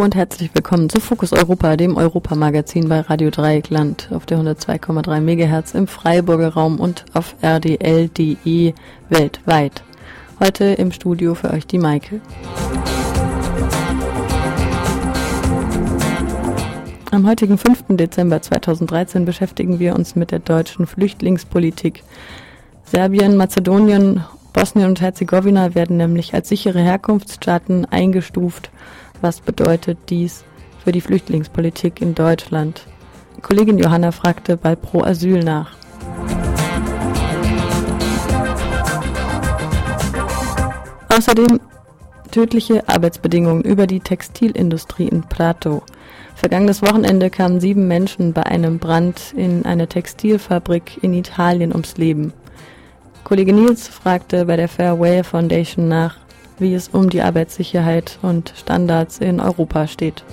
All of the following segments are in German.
Hallo und herzlich willkommen zu Fokus Europa, dem Europamagazin bei Radio Dreieckland auf der 102,3 MHz im Freiburger Raum und auf rdl.de weltweit. Heute im Studio für euch die Maike. Am heutigen 5. Dezember 2013 beschäftigen wir uns mit der deutschen Flüchtlingspolitik. Serbien, Mazedonien, Bosnien und Herzegowina werden nämlich als sichere Herkunftsstaaten eingestuft was bedeutet dies für die Flüchtlingspolitik in Deutschland? Kollegin Johanna fragte bei Pro Asyl nach. Außerdem tödliche Arbeitsbedingungen über die Textilindustrie in Prato. Vergangenes Wochenende kamen sieben Menschen bei einem Brand in einer Textilfabrik in Italien ums Leben. Kollege Nils fragte bei der Fairway Foundation nach, wie es um die Arbeitssicherheit und Standards in Europa steht.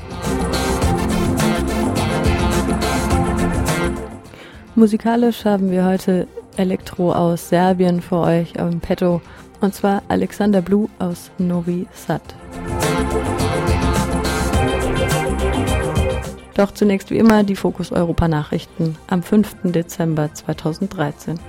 Musikalisch haben wir heute Elektro aus Serbien für euch im Petto und zwar Alexander Blue aus Novi Sad. Doch zunächst wie immer die Fokus Europa Nachrichten am 5. Dezember 2013.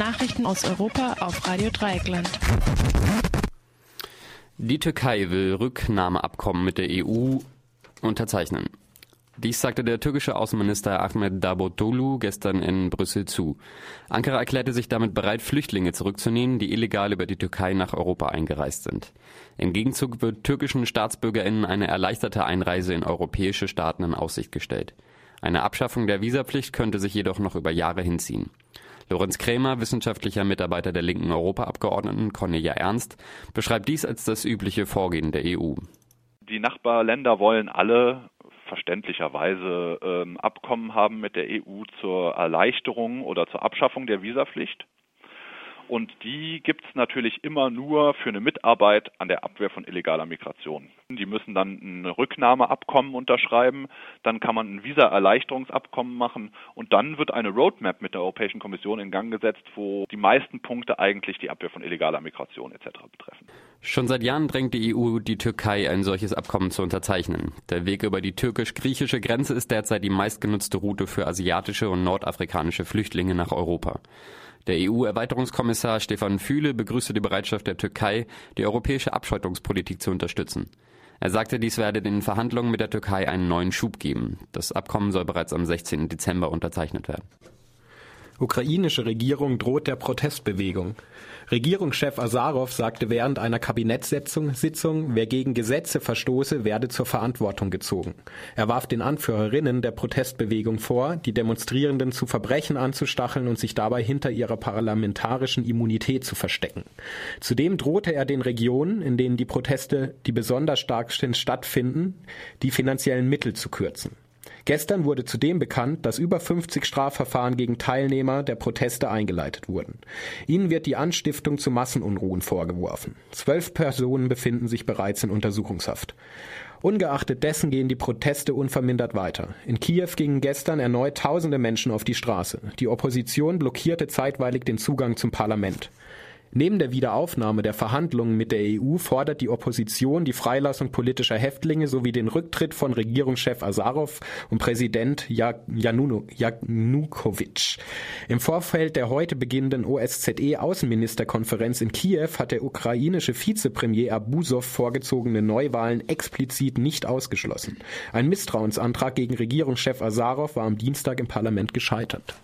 Nachrichten aus Europa auf Radio Dreieckland. Die Türkei will Rücknahmeabkommen mit der EU unterzeichnen. Dies sagte der türkische Außenminister Ahmed Davutoglu gestern in Brüssel zu. Ankara erklärte sich damit bereit, Flüchtlinge zurückzunehmen, die illegal über die Türkei nach Europa eingereist sind. Im Gegenzug wird türkischen Staatsbürgerinnen eine erleichterte Einreise in europäische Staaten in Aussicht gestellt. Eine Abschaffung der Visapflicht könnte sich jedoch noch über Jahre hinziehen. Lorenz Krämer, wissenschaftlicher Mitarbeiter der linken Europaabgeordneten Cornelia Ernst, beschreibt dies als das übliche Vorgehen der EU. Die Nachbarländer wollen alle verständlicherweise ähm, Abkommen haben mit der EU zur Erleichterung oder zur Abschaffung der Visapflicht. Und die gibt es natürlich immer nur für eine Mitarbeit an der Abwehr von illegaler Migration. Die müssen dann ein Rücknahmeabkommen unterschreiben, dann kann man ein Visa-Erleichterungsabkommen machen und dann wird eine Roadmap mit der Europäischen Kommission in Gang gesetzt, wo die meisten Punkte eigentlich die Abwehr von illegaler Migration etc. betreffen. Schon seit Jahren drängt die EU die Türkei, ein solches Abkommen zu unterzeichnen. Der Weg über die türkisch-griechische Grenze ist derzeit die meistgenutzte Route für asiatische und nordafrikanische Flüchtlinge nach Europa. Der EU-Erweiterungskommissar Stefan Füle begrüßte die Bereitschaft der Türkei, die europäische Abschottungspolitik zu unterstützen. Er sagte, dies werde den Verhandlungen mit der Türkei einen neuen Schub geben. Das Abkommen soll bereits am 16. Dezember unterzeichnet werden. Ukrainische Regierung droht der Protestbewegung. Regierungschef Azarov sagte während einer Kabinettssitzung, Sitzung, wer gegen Gesetze verstoße, werde zur Verantwortung gezogen. Er warf den Anführerinnen der Protestbewegung vor, die Demonstrierenden zu Verbrechen anzustacheln und sich dabei hinter ihrer parlamentarischen Immunität zu verstecken. Zudem drohte er den Regionen, in denen die Proteste, die besonders stark stattfinden, die finanziellen Mittel zu kürzen. Gestern wurde zudem bekannt, dass über 50 Strafverfahren gegen Teilnehmer der Proteste eingeleitet wurden. Ihnen wird die Anstiftung zu Massenunruhen vorgeworfen. Zwölf Personen befinden sich bereits in Untersuchungshaft. Ungeachtet dessen gehen die Proteste unvermindert weiter. In Kiew gingen gestern erneut tausende Menschen auf die Straße. Die Opposition blockierte zeitweilig den Zugang zum Parlament. Neben der Wiederaufnahme der Verhandlungen mit der EU fordert die Opposition die Freilassung politischer Häftlinge sowie den Rücktritt von Regierungschef Azarov und Präsident Janukowitsch. Im Vorfeld der heute beginnenden OSZE-Außenministerkonferenz in Kiew hat der ukrainische Vizepremier Abusov vorgezogene Neuwahlen explizit nicht ausgeschlossen. Ein Misstrauensantrag gegen Regierungschef Azarov war am Dienstag im Parlament gescheitert.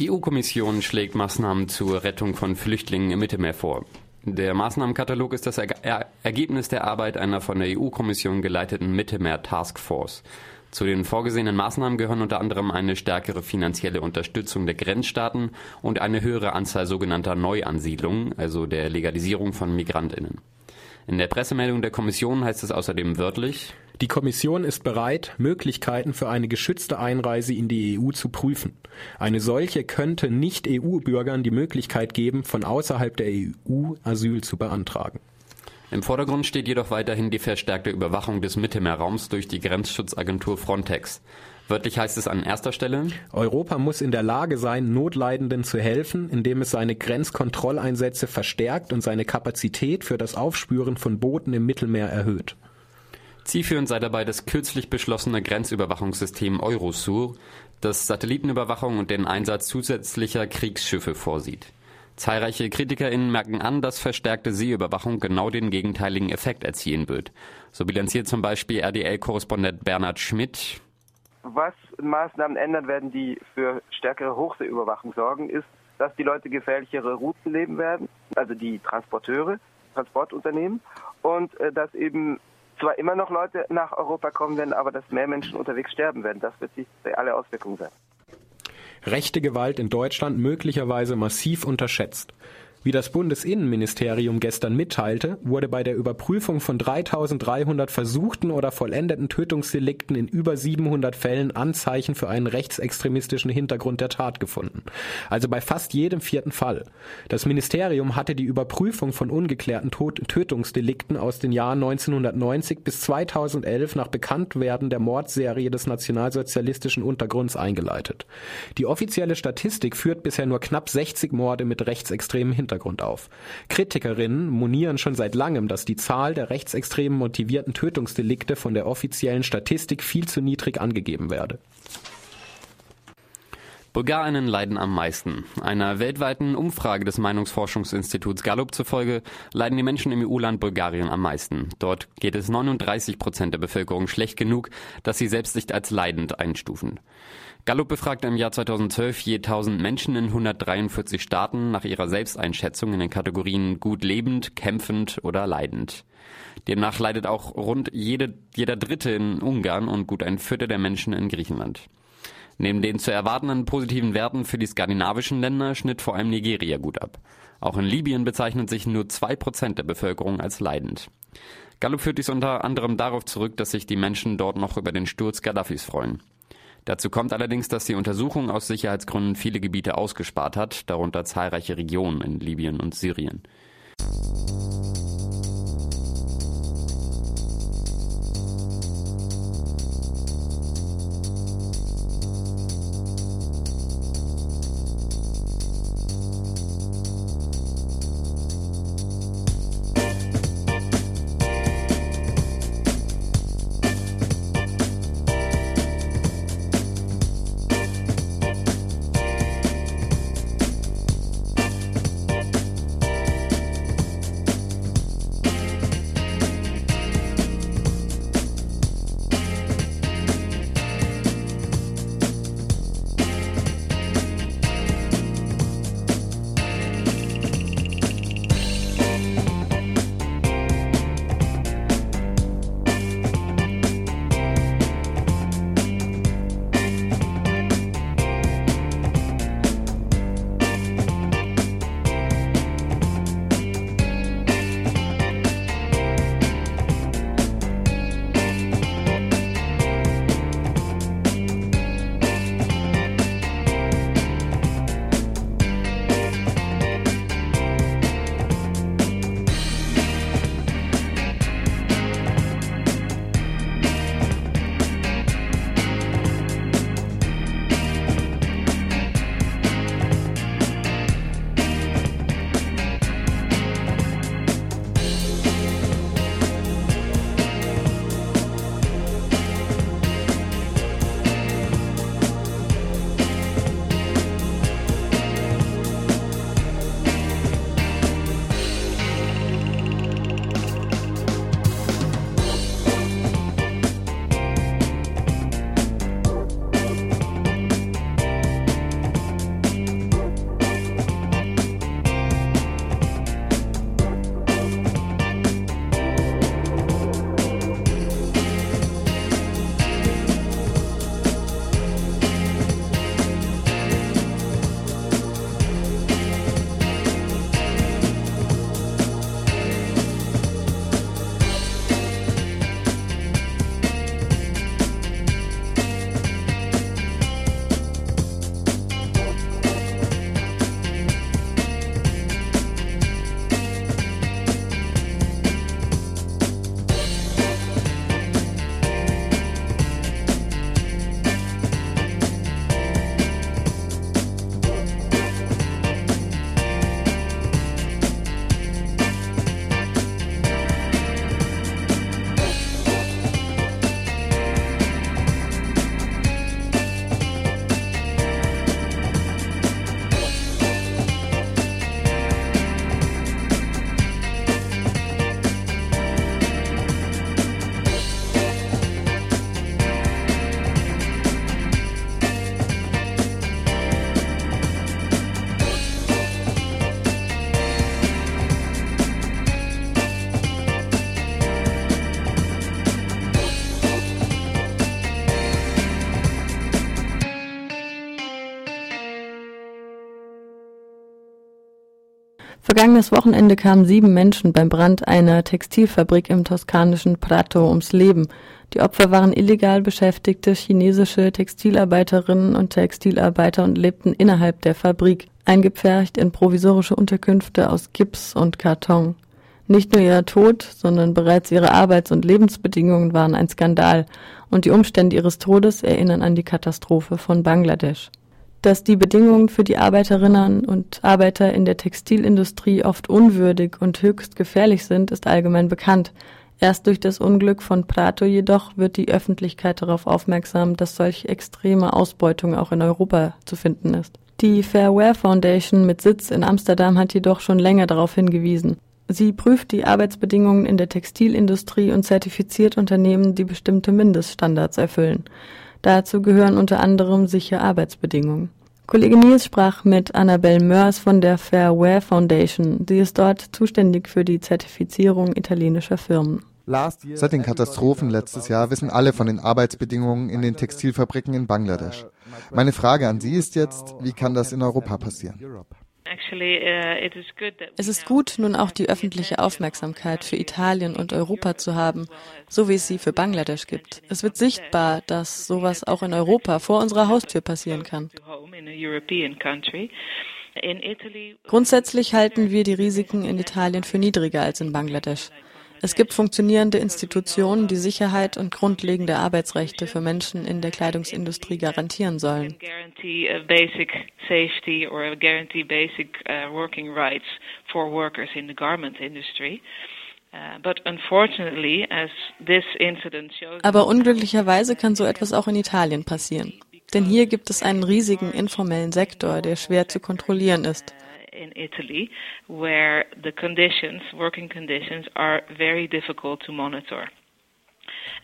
EU-Kommission schlägt Maßnahmen zur Rettung von Flüchtlingen im Mittelmeer vor. Der Maßnahmenkatalog ist das er Ergebnis der Arbeit einer von der EU-Kommission geleiteten Mittelmeer-Taskforce. Zu den vorgesehenen Maßnahmen gehören unter anderem eine stärkere finanzielle Unterstützung der Grenzstaaten und eine höhere Anzahl sogenannter Neuansiedlungen, also der Legalisierung von Migrantinnen. In der Pressemeldung der Kommission heißt es außerdem wörtlich, die Kommission ist bereit, Möglichkeiten für eine geschützte Einreise in die EU zu prüfen. Eine solche könnte Nicht-EU-Bürgern die Möglichkeit geben, von außerhalb der EU Asyl zu beantragen. Im Vordergrund steht jedoch weiterhin die verstärkte Überwachung des Mittelmeerraums durch die Grenzschutzagentur Frontex. Wörtlich heißt es an erster Stelle, Europa muss in der Lage sein, Notleidenden zu helfen, indem es seine Grenzkontrolleinsätze verstärkt und seine Kapazität für das Aufspüren von Booten im Mittelmeer erhöht. Zielführend sei dabei das kürzlich beschlossene Grenzüberwachungssystem Eurosur, das Satellitenüberwachung und den Einsatz zusätzlicher Kriegsschiffe vorsieht. Zahlreiche KritikerInnen merken an, dass verstärkte Seeüberwachung genau den gegenteiligen Effekt erzielen wird. So bilanziert zum Beispiel RDL-Korrespondent Bernhard Schmidt. Was Maßnahmen ändern werden, die für stärkere Hochseeüberwachung sorgen, ist, dass die Leute gefährlichere Routen leben werden, also die Transporteure, Transportunternehmen, und äh, dass eben zwar immer noch Leute nach Europa kommen werden, aber dass mehr Menschen unterwegs sterben werden. Das wird die reale Auswirkung sein rechte Gewalt in Deutschland möglicherweise massiv unterschätzt. Wie das Bundesinnenministerium gestern mitteilte, wurde bei der Überprüfung von 3300 versuchten oder vollendeten Tötungsdelikten in über 700 Fällen Anzeichen für einen rechtsextremistischen Hintergrund der Tat gefunden. Also bei fast jedem vierten Fall. Das Ministerium hatte die Überprüfung von ungeklärten Tod Tötungsdelikten aus den Jahren 1990 bis 2011 nach Bekanntwerden der Mordserie des nationalsozialistischen Untergrunds eingeleitet. Die offizielle Statistik führt bisher nur knapp 60 Morde mit rechtsextremen Hintergrund Hintergrund auf. Kritikerinnen monieren schon seit langem, dass die Zahl der rechtsextremen motivierten Tötungsdelikte von der offiziellen Statistik viel zu niedrig angegeben werde. Bulgarinnen leiden am meisten. Einer weltweiten Umfrage des Meinungsforschungsinstituts Gallup zufolge leiden die Menschen im EU-Land Bulgarien am meisten. Dort geht es 39 Prozent der Bevölkerung schlecht genug, dass sie selbst sich als leidend einstufen. Gallup befragte im Jahr 2012 je 1000 Menschen in 143 Staaten nach ihrer Selbsteinschätzung in den Kategorien gut lebend, kämpfend oder leidend. Demnach leidet auch rund jede, jeder Dritte in Ungarn und gut ein Viertel der Menschen in Griechenland. Neben den zu erwartenden positiven Werten für die skandinavischen Länder schnitt vor allem Nigeria gut ab. Auch in Libyen bezeichnet sich nur zwei Prozent der Bevölkerung als leidend. Gallup führt dies unter anderem darauf zurück, dass sich die Menschen dort noch über den Sturz Gaddafis freuen. Dazu kommt allerdings, dass die Untersuchung aus Sicherheitsgründen viele Gebiete ausgespart hat, darunter zahlreiche Regionen in Libyen und Syrien. Vergangenes Wochenende kamen sieben Menschen beim Brand einer Textilfabrik im toskanischen Prato ums Leben. Die Opfer waren illegal beschäftigte chinesische Textilarbeiterinnen und Textilarbeiter und lebten innerhalb der Fabrik, eingepfercht in provisorische Unterkünfte aus Gips und Karton. Nicht nur ihr Tod, sondern bereits ihre Arbeits- und Lebensbedingungen waren ein Skandal, und die Umstände ihres Todes erinnern an die Katastrophe von Bangladesch dass die Bedingungen für die Arbeiterinnen und Arbeiter in der Textilindustrie oft unwürdig und höchst gefährlich sind, ist allgemein bekannt. Erst durch das Unglück von Prato jedoch wird die Öffentlichkeit darauf aufmerksam, dass solch extreme Ausbeutung auch in Europa zu finden ist. Die Fair Wear Foundation mit Sitz in Amsterdam hat jedoch schon länger darauf hingewiesen. Sie prüft die Arbeitsbedingungen in der Textilindustrie und zertifiziert Unternehmen, die bestimmte Mindeststandards erfüllen. Dazu gehören unter anderem sichere Arbeitsbedingungen. Kollege Nils sprach mit Annabelle Mörs von der Fair Wear Foundation. Sie ist dort zuständig für die Zertifizierung italienischer Firmen. Seit den Katastrophen letztes Jahr wissen alle von den Arbeitsbedingungen in den Textilfabriken in Bangladesch. Meine Frage an Sie ist jetzt, wie kann das in Europa passieren? Es ist gut, nun auch die öffentliche Aufmerksamkeit für Italien und Europa zu haben, so wie es sie für Bangladesch gibt. Es wird sichtbar, dass sowas auch in Europa vor unserer Haustür passieren kann. Grundsätzlich halten wir die Risiken in Italien für niedriger als in Bangladesch. Es gibt funktionierende Institutionen, die Sicherheit und grundlegende Arbeitsrechte für Menschen in der Kleidungsindustrie garantieren sollen. Aber unglücklicherweise kann so etwas auch in Italien passieren. Denn hier gibt es einen riesigen informellen Sektor, der schwer zu kontrollieren ist in Italy, where the conditions, working conditions, are very difficult to monitor.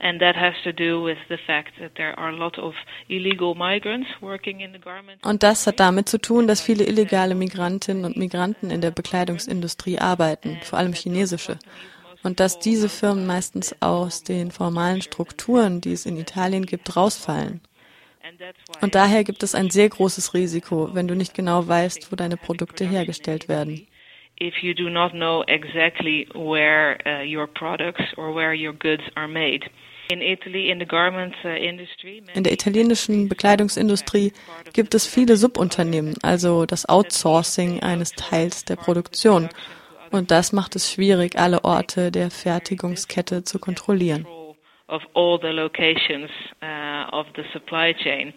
And that has to do with the fact that there are a lot of illegal migrants working in the garment. Und das hat damit zu tun, dass viele illegale Migrantinnen und Migranten in der Bekleidungsindustrie arbeiten, vor allem chinesische. Und dass diese Firmen meistens aus den formalen Strukturen, die es in Italien gibt, rausfallen. Und daher gibt es ein sehr großes Risiko, wenn du nicht genau weißt, wo deine Produkte hergestellt werden. If you do not know exactly where uh, your products or where your goods are made. In Italy, in the garment uh, in der italienischen Bekleidungsindustrie gibt es viele Subunternehmen, also das Outsourcing eines Teils der Produktion. Und das macht es schwierig, alle Orte der Fertigungskette zu kontrollieren of all the locations uh, of the supply chain.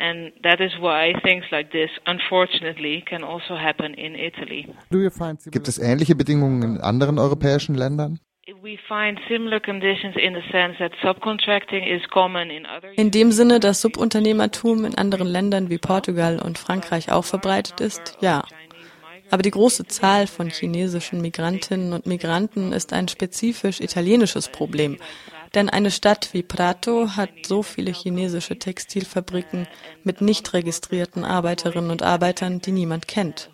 And that is why things like this, unfortunately, can also happen in Italy. Gibt es ähnliche Bedingungen in anderen europäischen Ländern? In dem Sinne, dass Subunternehmertum in anderen Ländern wie Portugal und Frankreich auch verbreitet ist, ja. Aber die große Zahl von chinesischen Migrantinnen und Migranten ist ein spezifisch italienisches Problem. Denn eine Stadt wie Prato hat so viele chinesische Textilfabriken mit nicht registrierten Arbeiterinnen und Arbeitern, die niemand kennt.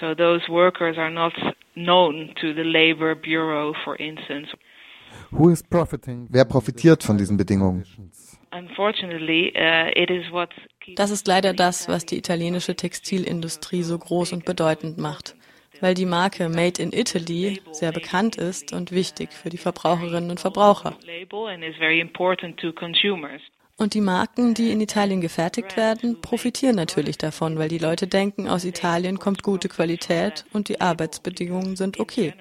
So those workers are not known to the Labor Bureau, for instance. Who is profiting? Wer profitiert von diesen Bedingungen? Unfortunately, uh, it is what das ist leider das, was die italienische Textilindustrie so groß und bedeutend macht weil die Marke Made in Italy sehr bekannt ist und wichtig für die Verbraucherinnen und Verbraucher. Und die Marken, die in Italien gefertigt werden, profitieren natürlich davon, weil die Leute denken, aus Italien kommt gute Qualität und die Arbeitsbedingungen sind okay.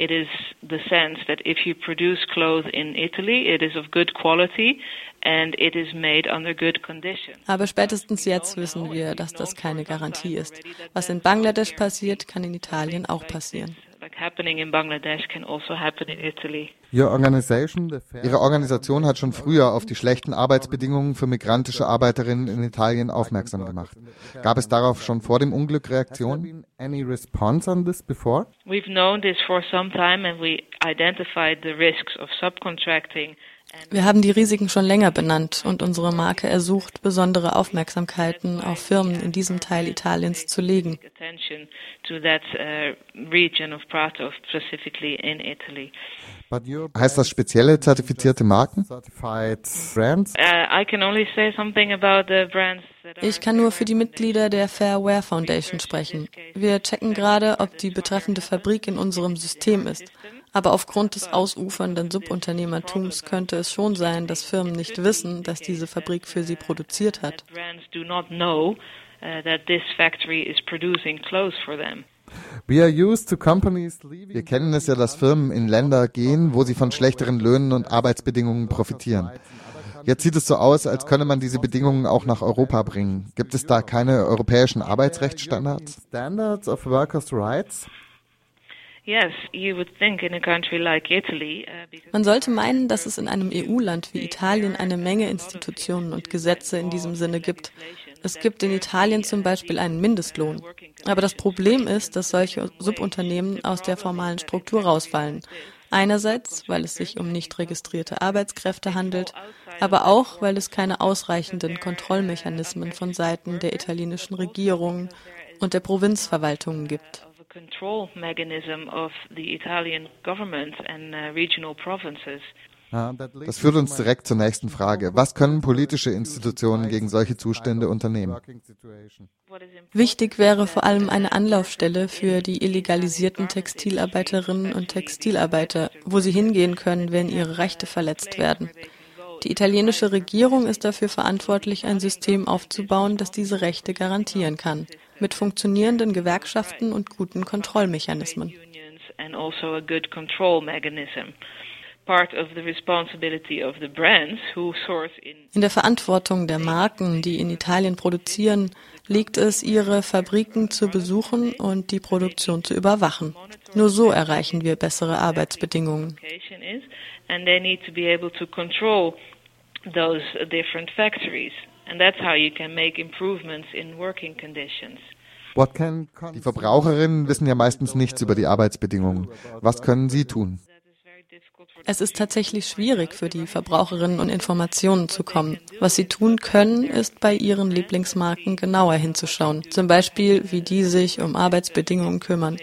It is the sense that if you produce clothes in Italy, it is of good quality and it is made under good conditions. Aber spätestens jetzt wissen wir, dass das keine Garantie ist. Was in Bangladesch passiert, kann in Italien auch passieren. Also Ihre Organisation hat schon früher auf die schlechten Arbeitsbedingungen für migrantische Arbeiterinnen in Italien aufmerksam gemacht. Gab es darauf schon vor dem Unglück Reaktionen? Any response on this before? We've known this for some time and we identified the risks of subcontracting Wir haben die Risiken schon länger benannt und unsere Marke ersucht, besondere Aufmerksamkeiten auf Firmen in diesem Teil Italiens zu legen. Heißt das spezielle zertifizierte Marken? Ich kann nur für die Mitglieder der Fairware Foundation sprechen. Wir checken gerade, ob die betreffende Fabrik in unserem System ist. Aber aufgrund des ausufernden Subunternehmertums könnte es schon sein, dass Firmen nicht wissen, dass diese Fabrik für sie produziert hat. Wir kennen es ja, dass Firmen in Länder gehen, wo sie von schlechteren Löhnen und Arbeitsbedingungen profitieren. Jetzt sieht es so aus, als könne man diese Bedingungen auch nach Europa bringen. Gibt es da keine europäischen Arbeitsrechtsstandards? Standards of Workers' Rights? Uh, Man sollte meinen, dass es in einem EU-Land wie Italien eine Menge Institutionen und Gesetze in diesem Sinne gibt. Es gibt in Italien zum Beispiel einen Mindestlohn. Aber das Problem ist, dass solche Subunternehmen aus der formalen Struktur rausfallen. Einerseits, weil es sich um nicht registrierte Arbeitskräfte handelt, aber auch, weil es keine ausreichenden Kontrollmechanismen von Seiten der italienischen Regierung und der Provinzverwaltungen gibt control mechanism of the Italian government and uh, regional provinces. Das führt uns direkt zur nächsten Frage. Was können politische Institutionen gegen solche Zustände unternehmen? Wichtig wäre vor allem eine Anlaufstelle für die illegalisierten Textilarbeiterinnen und Textilarbeiter, wo sie hingehen können, wenn ihre Rechte verletzt werden. Die italienische Regierung ist dafür verantwortlich, ein System aufzubauen, das diese Rechte garantieren kann mit funktionierenden Gewerkschaften und guten Kontrollmechanismen. In der Verantwortung der Marken, die in Italien produzieren, liegt es, ihre Fabriken zu besuchen und die Produktion zu überwachen. Nur so erreichen wir bessere Arbeitsbedingungen. those different factories. And that's how you can make improvements in working conditions. Die Verbraucherinnen wissen ja meistens nichts über die Arbeitsbedingungen. Was können sie tun? Es ist tatsächlich schwierig für die Verbraucherinnen und Informationen zu kommen. Was sie tun können, ist bei ihren Lieblingsmarken genauer hinzuschauen. Zum Beispiel, wie die sich um Arbeitsbedingungen kümmern.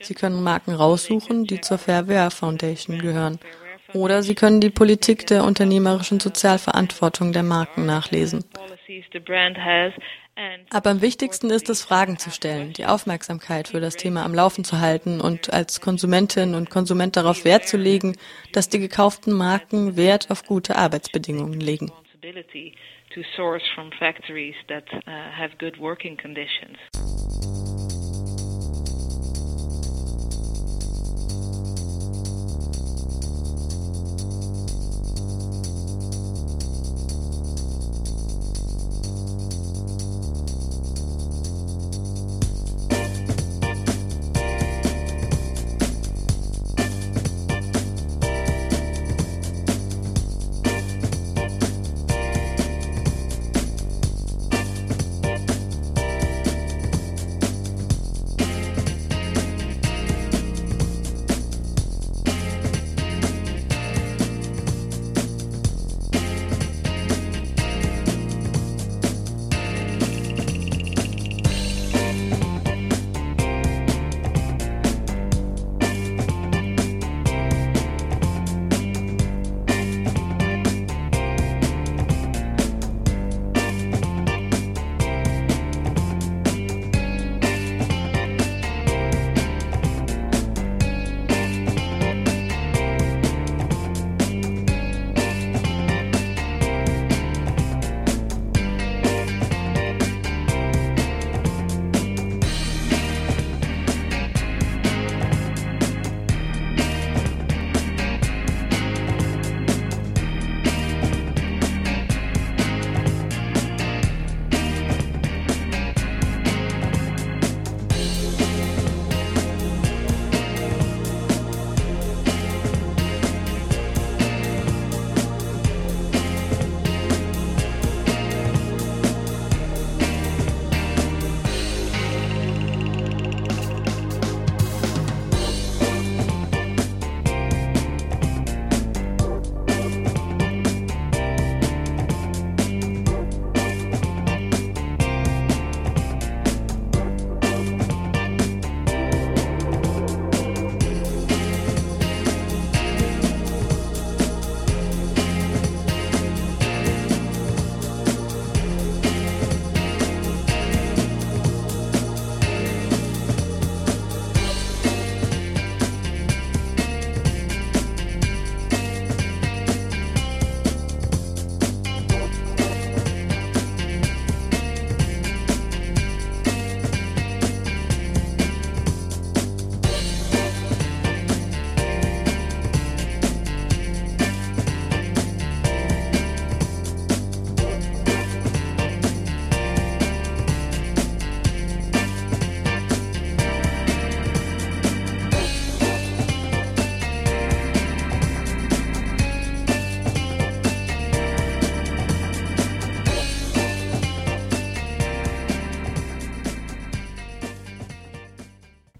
Sie können Marken raussuchen, die zur Fairware Foundation gehören. Oder Sie können die Politik der unternehmerischen Sozialverantwortung der Marken nachlesen. Aber am wichtigsten ist es, Fragen zu stellen, die Aufmerksamkeit für das Thema am Laufen zu halten und als Konsumentin und Konsument darauf Wert zu legen, dass die gekauften Marken Wert auf gute Arbeitsbedingungen legen. to source from factories that uh, have good working conditions.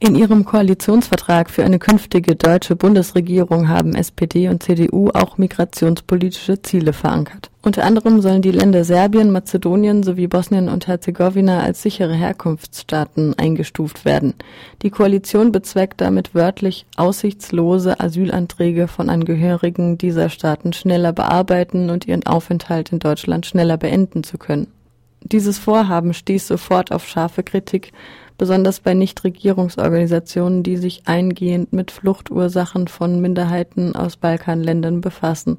In ihrem Koalitionsvertrag für eine künftige deutsche Bundesregierung haben SPD und CDU auch migrationspolitische Ziele verankert. Unter anderem sollen die Länder Serbien, Mazedonien sowie Bosnien und Herzegowina als sichere Herkunftsstaaten eingestuft werden. Die Koalition bezweckt damit wörtlich aussichtslose Asylanträge von Angehörigen dieser Staaten schneller bearbeiten und ihren Aufenthalt in Deutschland schneller beenden zu können. Dieses Vorhaben stieß sofort auf scharfe Kritik besonders bei Nichtregierungsorganisationen, die sich eingehend mit Fluchtursachen von Minderheiten aus Balkanländern befassen.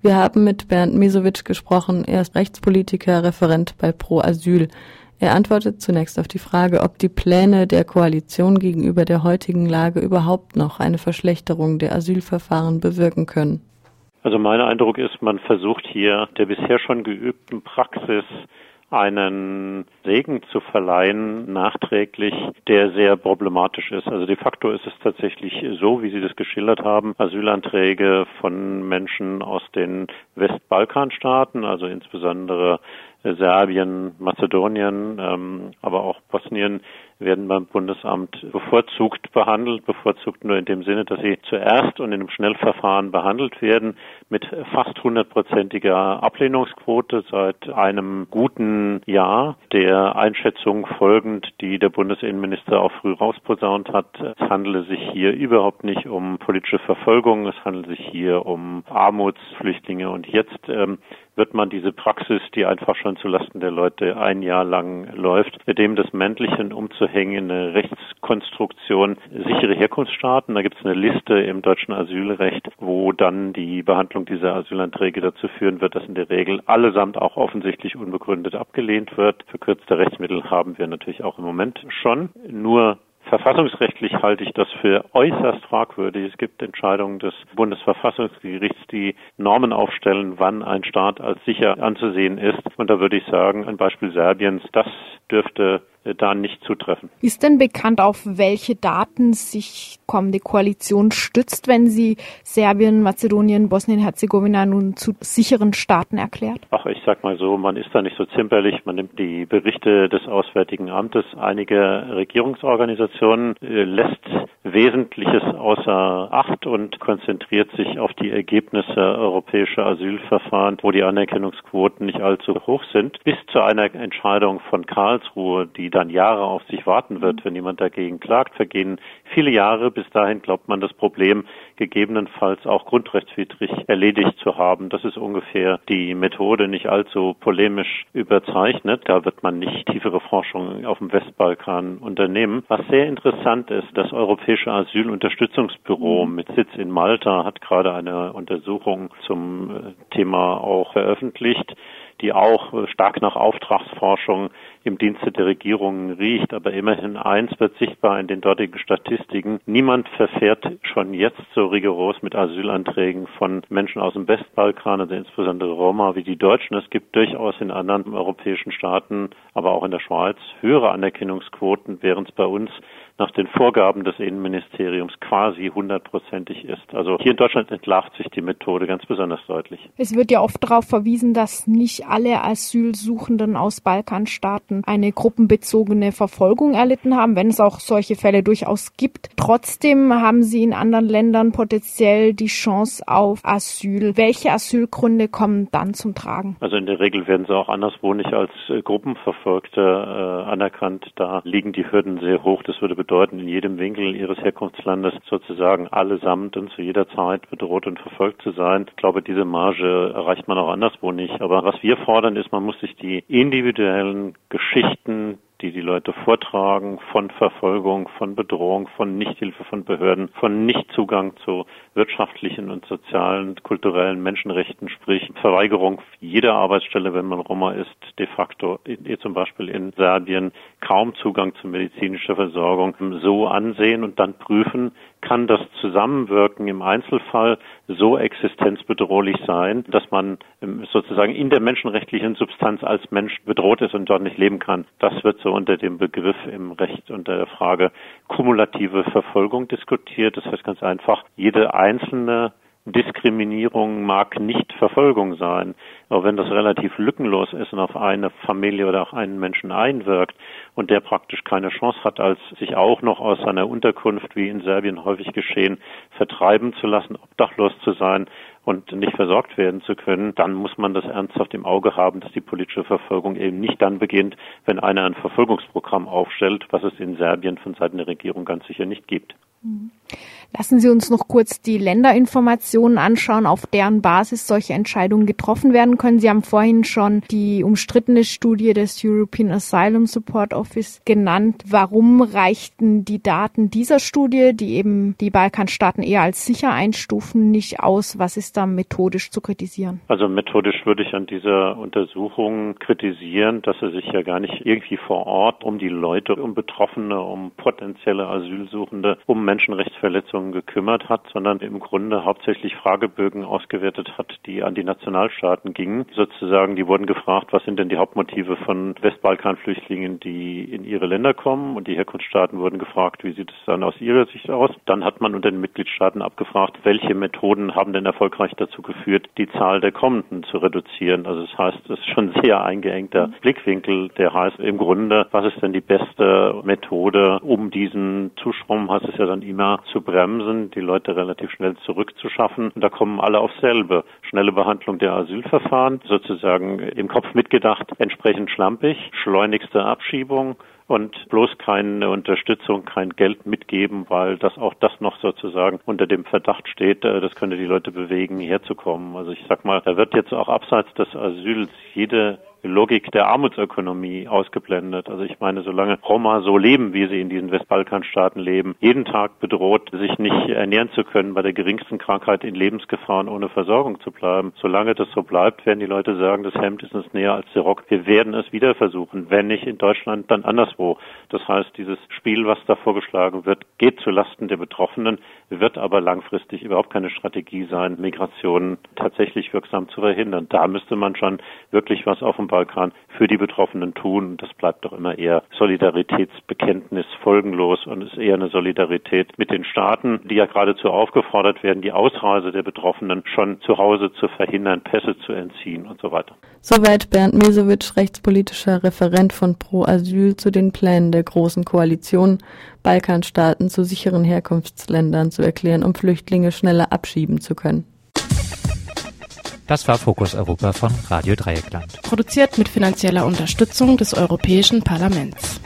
Wir haben mit Bernd Mesowitsch gesprochen. Er ist Rechtspolitiker, Referent bei Pro Asyl. Er antwortet zunächst auf die Frage, ob die Pläne der Koalition gegenüber der heutigen Lage überhaupt noch eine Verschlechterung der Asylverfahren bewirken können. Also mein Eindruck ist, man versucht hier der bisher schon geübten Praxis einen Segen zu verleihen, nachträglich, der sehr problematisch ist. Also de facto ist es tatsächlich so, wie Sie das geschildert haben, Asylanträge von Menschen aus den Westbalkanstaaten, also insbesondere Serbien, Mazedonien, ähm, aber auch Bosnien werden beim Bundesamt bevorzugt behandelt, bevorzugt nur in dem Sinne, dass sie zuerst und in einem Schnellverfahren behandelt werden mit fast hundertprozentiger Ablehnungsquote seit einem guten Jahr, der Einschätzung folgend, die der Bundesinnenminister auch früh rausposaunt hat. Es handele sich hier überhaupt nicht um politische Verfolgung, es handelt sich hier um Armutsflüchtlinge und jetzt ähm, wird man diese Praxis, die einfach schon zulasten der Leute ein Jahr lang läuft, mit dem des Männlichen umzuhängen, eine Rechtskonstruktion, sichere Herkunftsstaaten. Da gibt es eine Liste im deutschen Asylrecht, wo dann die Behandlung dieser Asylanträge dazu führen wird, dass in der Regel allesamt auch offensichtlich unbegründet abgelehnt wird. Verkürzte Rechtsmittel haben wir natürlich auch im Moment schon. Nur Verfassungsrechtlich halte ich das für äußerst fragwürdig. Es gibt Entscheidungen des Bundesverfassungsgerichts, die Normen aufstellen, wann ein Staat als sicher anzusehen ist. Und da würde ich sagen, ein Beispiel Serbiens, das dürfte da nicht zutreffen. Ist denn bekannt, auf welche Daten sich kommende Koalition stützt, wenn sie Serbien, Mazedonien, Bosnien-Herzegowina nun zu sicheren Staaten erklärt? Ach, ich sag mal so, man ist da nicht so zimperlich. Man nimmt die Berichte des Auswärtigen Amtes einiger Regierungsorganisationen, äh, lässt Wesentliches außer Acht und konzentriert sich auf die Ergebnisse europäischer Asylverfahren, wo die Anerkennungsquoten nicht allzu hoch sind, bis zu einer Entscheidung von Karlsruhe, die dann Jahre auf sich warten wird, wenn jemand dagegen klagt, vergehen viele Jahre. Bis dahin glaubt man das Problem gegebenenfalls auch grundrechtswidrig erledigt zu haben. Das ist ungefähr die Methode, nicht allzu polemisch überzeichnet. Da wird man nicht tiefere Forschung auf dem Westbalkan unternehmen. Was sehr interessant ist, das Europäische Asylunterstützungsbüro mit Sitz in Malta hat gerade eine Untersuchung zum äh, Thema auch veröffentlicht die auch stark nach Auftragsforschung im Dienste der Regierungen riecht. Aber immerhin eins wird sichtbar in den dortigen Statistiken. Niemand verfährt schon jetzt so rigoros mit Asylanträgen von Menschen aus dem Westbalkan, also insbesondere Roma, wie die Deutschen. Es gibt durchaus in anderen europäischen Staaten, aber auch in der Schweiz höhere Anerkennungsquoten, während es bei uns nach den Vorgaben des Innenministeriums quasi hundertprozentig ist. Also hier in Deutschland entlarvt sich die Methode ganz besonders deutlich. Es wird ja oft darauf verwiesen, dass nicht alle Asylsuchenden aus Balkanstaaten eine gruppenbezogene Verfolgung erlitten haben, wenn es auch solche Fälle durchaus gibt. Trotzdem haben sie in anderen Ländern potenziell die Chance auf Asyl. Welche Asylgründe kommen dann zum Tragen? Also in der Regel werden sie auch anderswo nicht als äh, Gruppenverfolgte äh, anerkannt. Da liegen die Hürden sehr hoch. Das würde bedeuten, in jedem Winkel ihres Herkunftslandes sozusagen allesamt und zu jeder Zeit bedroht und verfolgt zu sein. Ich glaube, diese Marge erreicht man auch anderswo nicht. Aber was wir fordern, ist, man muss sich die individuellen Geschichten die die Leute vortragen von Verfolgung, von Bedrohung, von Nichthilfe von Behörden, von Nichtzugang zu wirtschaftlichen und sozialen, kulturellen Menschenrechten, sprich Verweigerung jeder Arbeitsstelle, wenn man Roma ist, de facto, zum Beispiel in Serbien, kaum Zugang zu medizinischer Versorgung, so ansehen und dann prüfen, kann das Zusammenwirken im Einzelfall so existenzbedrohlich sein, dass man sozusagen in der menschenrechtlichen Substanz als Mensch bedroht ist und dort nicht leben kann. Das wird so unter dem Begriff im Recht unter der Frage kumulative Verfolgung diskutiert. Das heißt ganz einfach, jede einzelne Diskriminierung mag nicht Verfolgung sein. Aber wenn das relativ lückenlos ist und auf eine Familie oder auch einen Menschen einwirkt und der praktisch keine Chance hat, als sich auch noch aus seiner Unterkunft, wie in Serbien häufig geschehen, vertreiben zu lassen, obdachlos zu sein und nicht versorgt werden zu können, dann muss man das ernsthaft im Auge haben, dass die politische Verfolgung eben nicht dann beginnt, wenn einer ein Verfolgungsprogramm aufstellt, was es in Serbien von Seiten der Regierung ganz sicher nicht gibt. Lassen Sie uns noch kurz die Länderinformationen anschauen, auf deren Basis solche Entscheidungen getroffen werden können. Sie haben vorhin schon die umstrittene Studie des European Asylum Support Office genannt. Warum reichten die Daten dieser Studie, die eben die Balkanstaaten eher als sicher einstufen, nicht aus? Was ist da methodisch zu kritisieren? Also methodisch würde ich an dieser Untersuchung kritisieren, dass er sich ja gar nicht irgendwie vor Ort um die Leute, um Betroffene, um potenzielle Asylsuchende, um Menschenrechtsverletzungen gekümmert hat, sondern im Grunde hauptsächlich Fragebögen ausgewertet hat, die an die Nationalstaaten gingen. Sozusagen, die wurden gefragt, was sind denn die Hauptmotive von Westbalkanflüchtlingen, die in ihre Länder kommen und die Herkunftsstaaten wurden gefragt, wie sieht es dann aus ihrer Sicht aus. Dann hat man unter den Mitgliedstaaten abgefragt, welche Methoden haben denn erfolgreich dazu geführt, die Zahl der Kommenden zu reduzieren. Also das heißt, es ist schon sehr eingeengter Blickwinkel, der heißt im Grunde, was ist denn die beste Methode, um diesen Zustrom, heißt es ja dann immer, zu bremsen bremsen, die Leute relativ schnell zurückzuschaffen. Und da kommen alle auf selbe. Schnelle Behandlung der Asylverfahren, sozusagen im Kopf mitgedacht, entsprechend schlampig, schleunigste Abschiebung, und bloß keine Unterstützung, kein Geld mitgeben, weil das auch das noch sozusagen unter dem Verdacht steht, äh, das könnte die Leute bewegen, herzukommen. Also ich sag mal, da wird jetzt auch abseits des Asyls jede Logik der Armutsökonomie ausgeblendet. Also ich meine, solange Roma so leben, wie sie in diesen Westbalkanstaaten leben, jeden Tag bedroht, sich nicht ernähren zu können, bei der geringsten Krankheit in Lebensgefahren ohne Versorgung zu bleiben, solange das so bleibt, werden die Leute sagen, das Hemd ist uns näher als der Rock. Wir werden es wieder versuchen, wenn nicht in Deutschland, dann anderswo. Das heißt, dieses Spiel, was da vorgeschlagen wird, geht zu Lasten der Betroffenen, wird aber langfristig überhaupt keine Strategie sein, Migration tatsächlich wirksam zu verhindern. Da müsste man schon wirklich was auf dem Balkan für die Betroffenen tun. Das bleibt doch immer eher Solidaritätsbekenntnis folgenlos und ist eher eine Solidarität mit den Staaten, die ja geradezu aufgefordert werden, die Ausreise der Betroffenen schon zu Hause zu verhindern, Pässe zu entziehen und so weiter. Soweit Bernd Mesowitsch, rechtspolitischer Referent von Pro Asyl zu den Plänen der Großen Koalition, Balkanstaaten zu sicheren Herkunftsländern zu erklären, um Flüchtlinge schneller abschieben zu können. Das war Fokus Europa von Radio Dreieckland. Produziert mit finanzieller Unterstützung des Europäischen Parlaments.